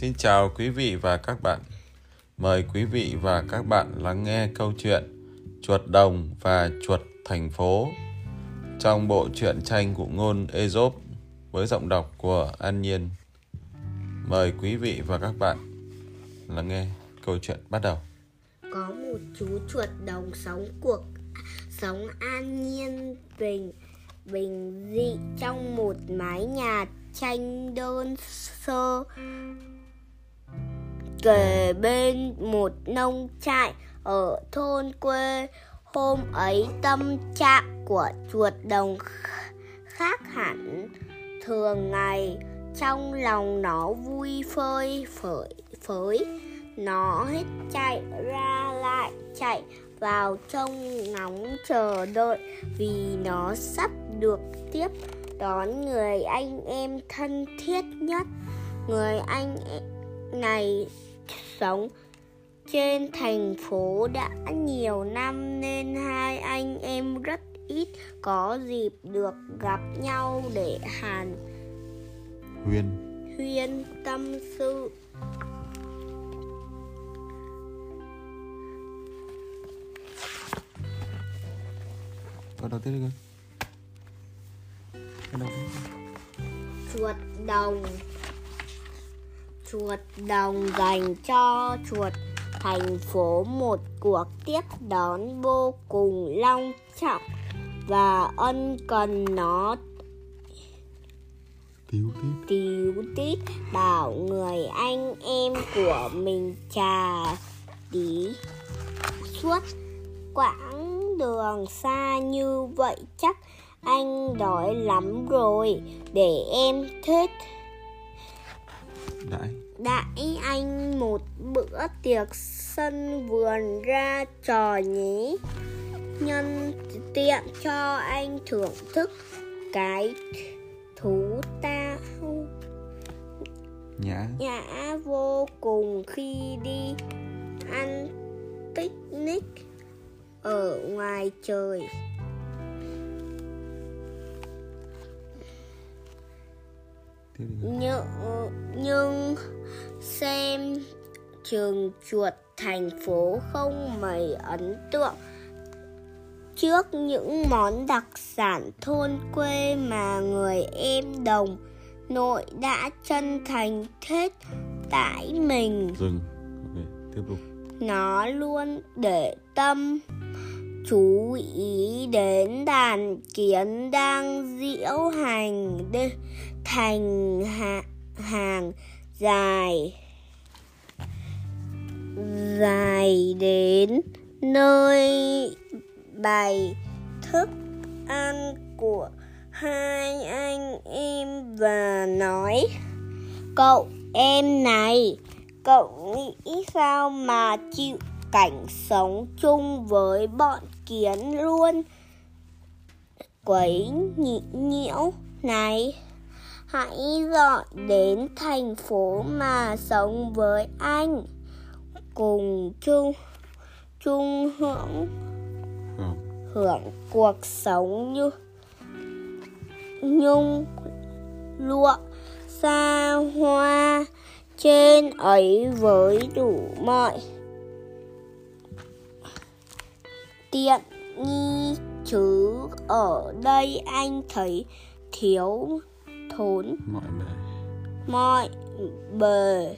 Xin chào quý vị và các bạn. Mời quý vị và các bạn lắng nghe câu chuyện Chuột đồng và chuột thành phố trong bộ truyện tranh của ngôn Aesop với giọng đọc của An Nhiên. Mời quý vị và các bạn lắng nghe câu chuyện bắt đầu. có một chú chuột đồng sống cuộc, sống an nhiên, bình bình dị trong một mái nhà tranh đơn sơ kề bên một nông trại ở thôn quê hôm ấy tâm trạng của chuột đồng kh- khác hẳn. Thường ngày trong lòng nó vui phơi phới phới. Nó hết chạy ra lại chạy vào trong ngóng chờ đợi vì nó sắp được tiếp đón người anh em thân thiết nhất. Người anh này sống. Trên thành phố đã nhiều năm nên hai anh em rất ít có dịp được gặp nhau để hàn Huyên. huyên tâm sự. Câu đầu tiên đi con. Đầu chuột đồng chuột đồng dành cho chuột thành phố một cuộc tiếp đón vô cùng long trọng và ân cần nó Tiếu tít. tíu tít bảo người anh em của mình trà tí suốt quãng đường xa như vậy chắc anh đói lắm rồi để em thích Đãi. Đãi anh một bữa tiệc sân vườn ra trò nhé nhân tiện cho anh thưởng thức cái thú tao Nhã. nhã vô cùng khi đi ăn picnic ở ngoài trời con. Nhưng, xem trường chuột thành phố không mấy ấn tượng trước những món đặc sản thôn quê mà người em đồng nội đã chân thành thích tải mình Dừng. Ok, tiếp tục. nó luôn để tâm chú ý đến đàn kiến đang diễu hành đi thành hạ, hàng dài dài đến nơi bày thức ăn của hai anh em và nói, cậu em này, cậu nghĩ sao mà chịu cảnh sống chung với bọn kiến luôn? Quấy nhị nhiễu này hãy dọn đến thành phố mà sống với anh. Cùng chung chung hưởng hưởng cuộc sống như, nhung lụa, xa hoa trên ấy với đủ mọi tiện nghi. Chứ ở đây anh thấy thiếu thốn Mọi bề. mọi bề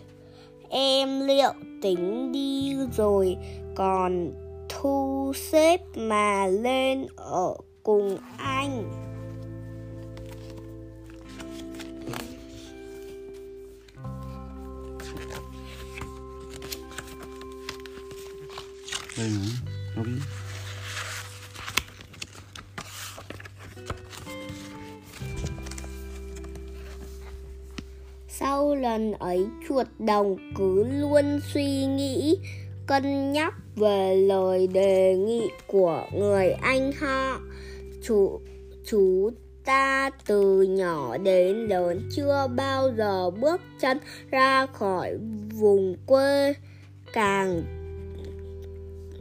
em liệu tính đi rồi còn thu xếp mà lên ở cùng anh Đây nữa. Lần ấy chuột đồng cứ luôn suy nghĩ, cân nhắc về lời đề nghị của người anh họ. Chú chú ta từ nhỏ đến lớn chưa bao giờ bước chân ra khỏi vùng quê. Càng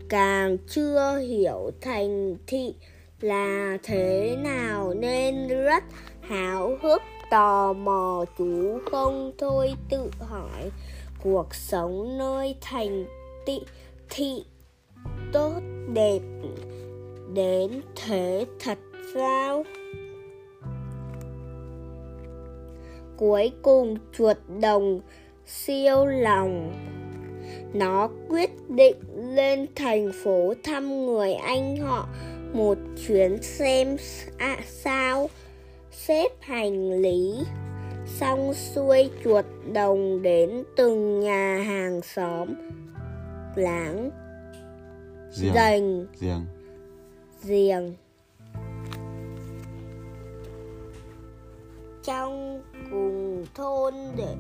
càng chưa hiểu thành thị là thế nào nên rất háo hức tò mò chú không thôi tự hỏi cuộc sống nơi thành tị thị tốt đẹp đến thế thật sao? Cuối cùng chuột đồng siêu lòng. Nó quyết định lên thành phố thăm người anh họ một chuyến xem à, sao? Xếp hành lý xong xuôi chuột đồng đến từng nhà hàng xóm láng Giềng. dành Giềng. giềng trong cùng thôn để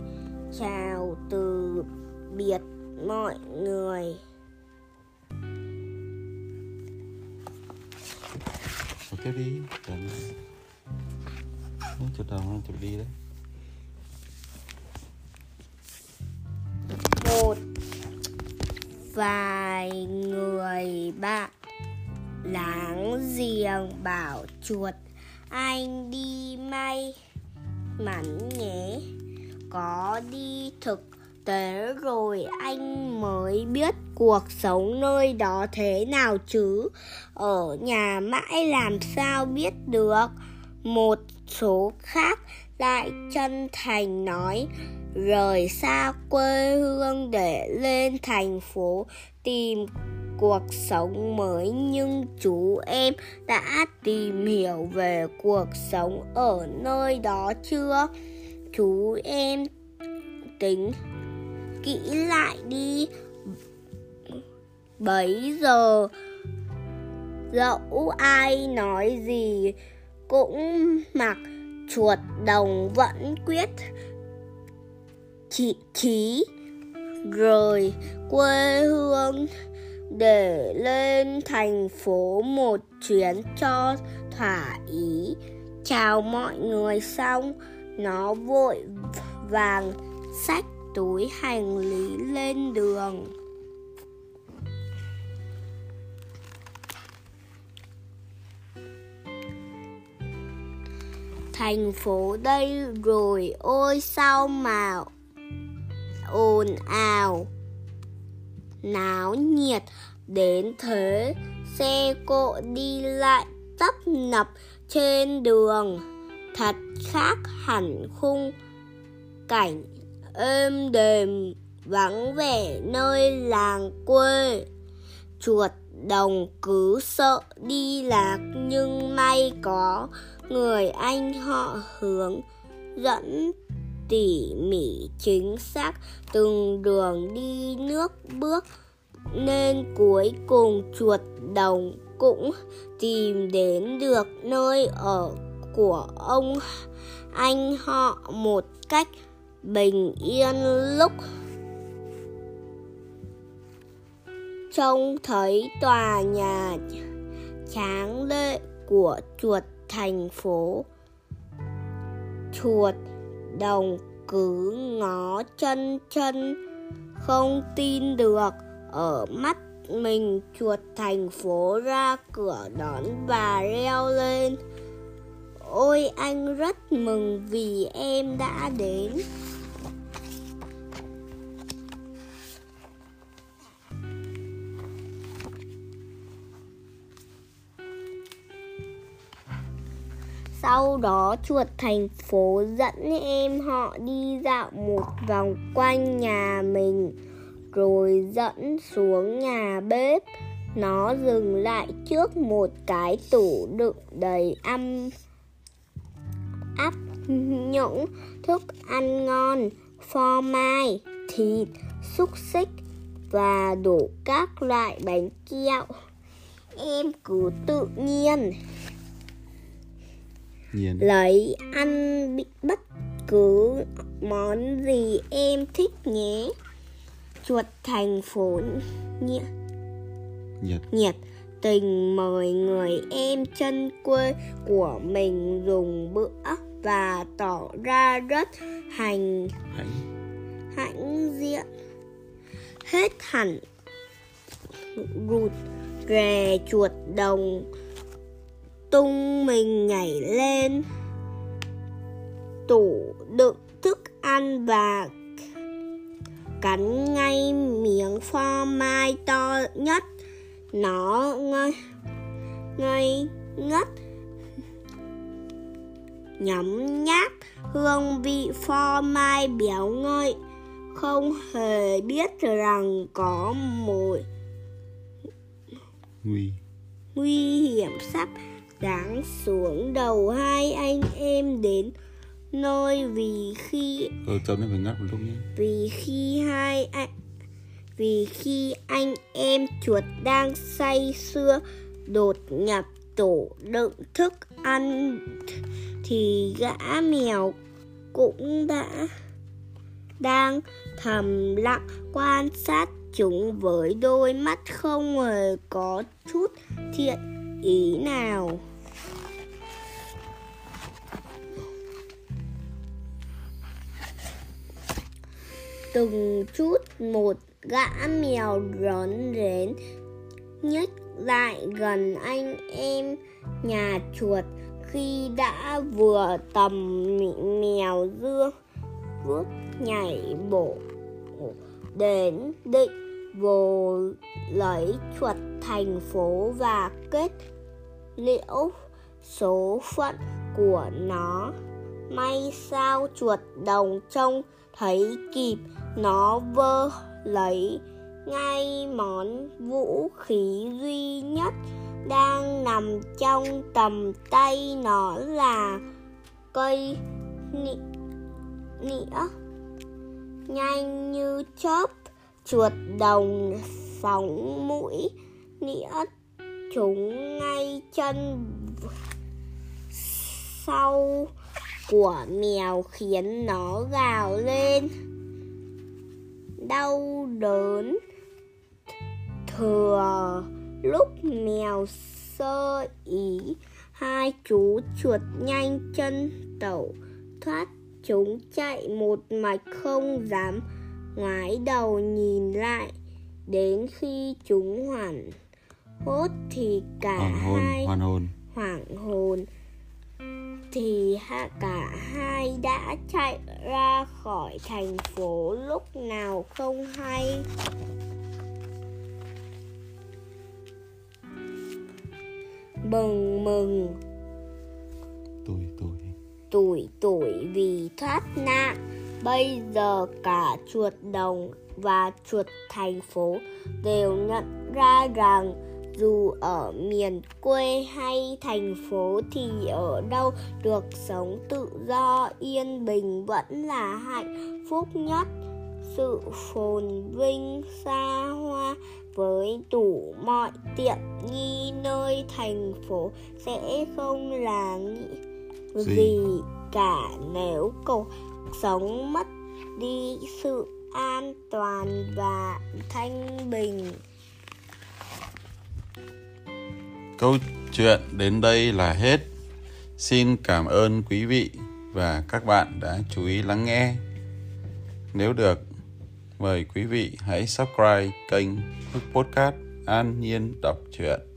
chào từ biệt mọi người tiếp đi chụp chuột đồng nó chuột đi đấy. một, vài người bạn láng giềng bảo chuột, anh đi may mắn nhé, có đi thực tế rồi anh mới biết cuộc sống nơi đó thế nào chứ ở nhà mãi làm sao biết được, một số khác lại chân thành nói, rời xa quê hương để lên thành phố tìm cuộc sống mới. Nhưng chú em đã tìm hiểu về cuộc sống ở nơi đó chưa? Chú em tính kỹ lại đi. Bấy giờ, dẫu ai nói gì cũng mặc chuột đồng vẫn quyết chỉ trí rời quê hương để lên thành phố một chuyến cho thỏa ý. Chào mọi người xong, nó vội vàng xách túi hành lý lên đường. Thành phố đây rồi, ôi sao mà ồn ào. Náo nhiệt đến thế, xe cộ đi lại tấp nập trên đường. Thật khác hẳn khung cảnh êm đềm, vắng vẻ nơi làng quê. Chuột đồng cứ sợ đi lạc, nhưng may có người anh họ hướng dẫn tỉ mỉ chính xác từng đường đi nước bước, nên cuối cùng chuột đồng cũng tìm đến được nơi ở của ông anh họ một cách bình yên lúc. Trông thấy tòa nhà tráng lệ của chuột thành phố chuột đồng cứ ngó chân chân, không tin được. Ở mắt mình, chuột thành phố ra cửa đón và reo lên. Ôi, anh rất mừng vì em đã đến. Sau đó chuột thành phố dẫn em họ đi dạo một vòng quanh nhà mình Rồi dẫn xuống nhà bếp. Nó dừng lại trước một cái tủ đựng đầy âm áp những thức ăn ngon Phô mai, thịt, xúc xích và đủ các loại bánh kẹo. Em cứ tự nhiên Nhiên. lấy ăn bất cứ món gì em thích nhé chuột thành phố nhiệt Nhiệt. nhiệt tình mời người em chân quê của mình dùng bữa và tỏ ra rất hành Hãy. hãnh diện hết hẳn rụt rè chuột đồng tung mình nhảy lên. Tủ đựng thức ăn và cắn ngay miếng pho mai to nhất. Nó ngây ngây ngất. Nhấm nháp hương vị pho mai béo ngậy. Không hề biết rằng có mùi nguy. nguy hiểm sắp giáng xuống đầu hai anh em đến nơi vì khi ừ chấm phải ngắt một lúc nhé. vì khi hai anh vì khi anh em chuột đang say sưa đột nhập tủ đựng thức ăn thì gã mèo cũng đã đang thầm lặng quan sát chúng với đôi mắt không hề có chút thiện ý nào từng chút một gã mèo rón rén nhích lại gần anh em nhà chuột khi đã vừa tầm mèo dưa vuốt nhảy bộ đến định vô lấy chuột thành phố và kết liễu số phận của nó. May sao chuột đồng trông thấy kịp nó vơ lấy ngay món vũ khí duy nhất đang nằm trong tầm tay nó là cây nị, nĩa. Nhanh như chớp chuột đồng phóng mũi nĩa chúng ngay chân sau của mèo khiến nó gào lên đau đớn. Thừa lúc mèo sơ ý hai chú chuột nhanh chân tẩu thoát chúng chạy một mạch không dám ngoái đầu nhìn lại đến khi chúng hoảng hốt thì cả hoàng hôn hai hoàn hồn hoảng hồn thì cả hai đã chạy ra khỏi thành phố lúc nào không hay? Bừng mừng. Tuổi tuổi tuổi tuổi vì thoát nạn. Bây giờ cả chuột đồng và chuột thành phố đều nhận ra rằng dù ở miền quê hay thành phố thì ở đâu được sống tự do yên bình vẫn là hạnh phúc nhất sự phồn vinh xa hoa với đủ mọi tiện nghi nơi thành phố sẽ không là Gì? gì cả nếu cuộc sống mất đi sự an toàn và thanh bình câu chuyện đến đây là hết. Xin cảm ơn quý vị và các bạn đã chú ý lắng nghe. Nếu được, mời quý vị hãy subscribe kênh podcast an nhiên đọc truyện.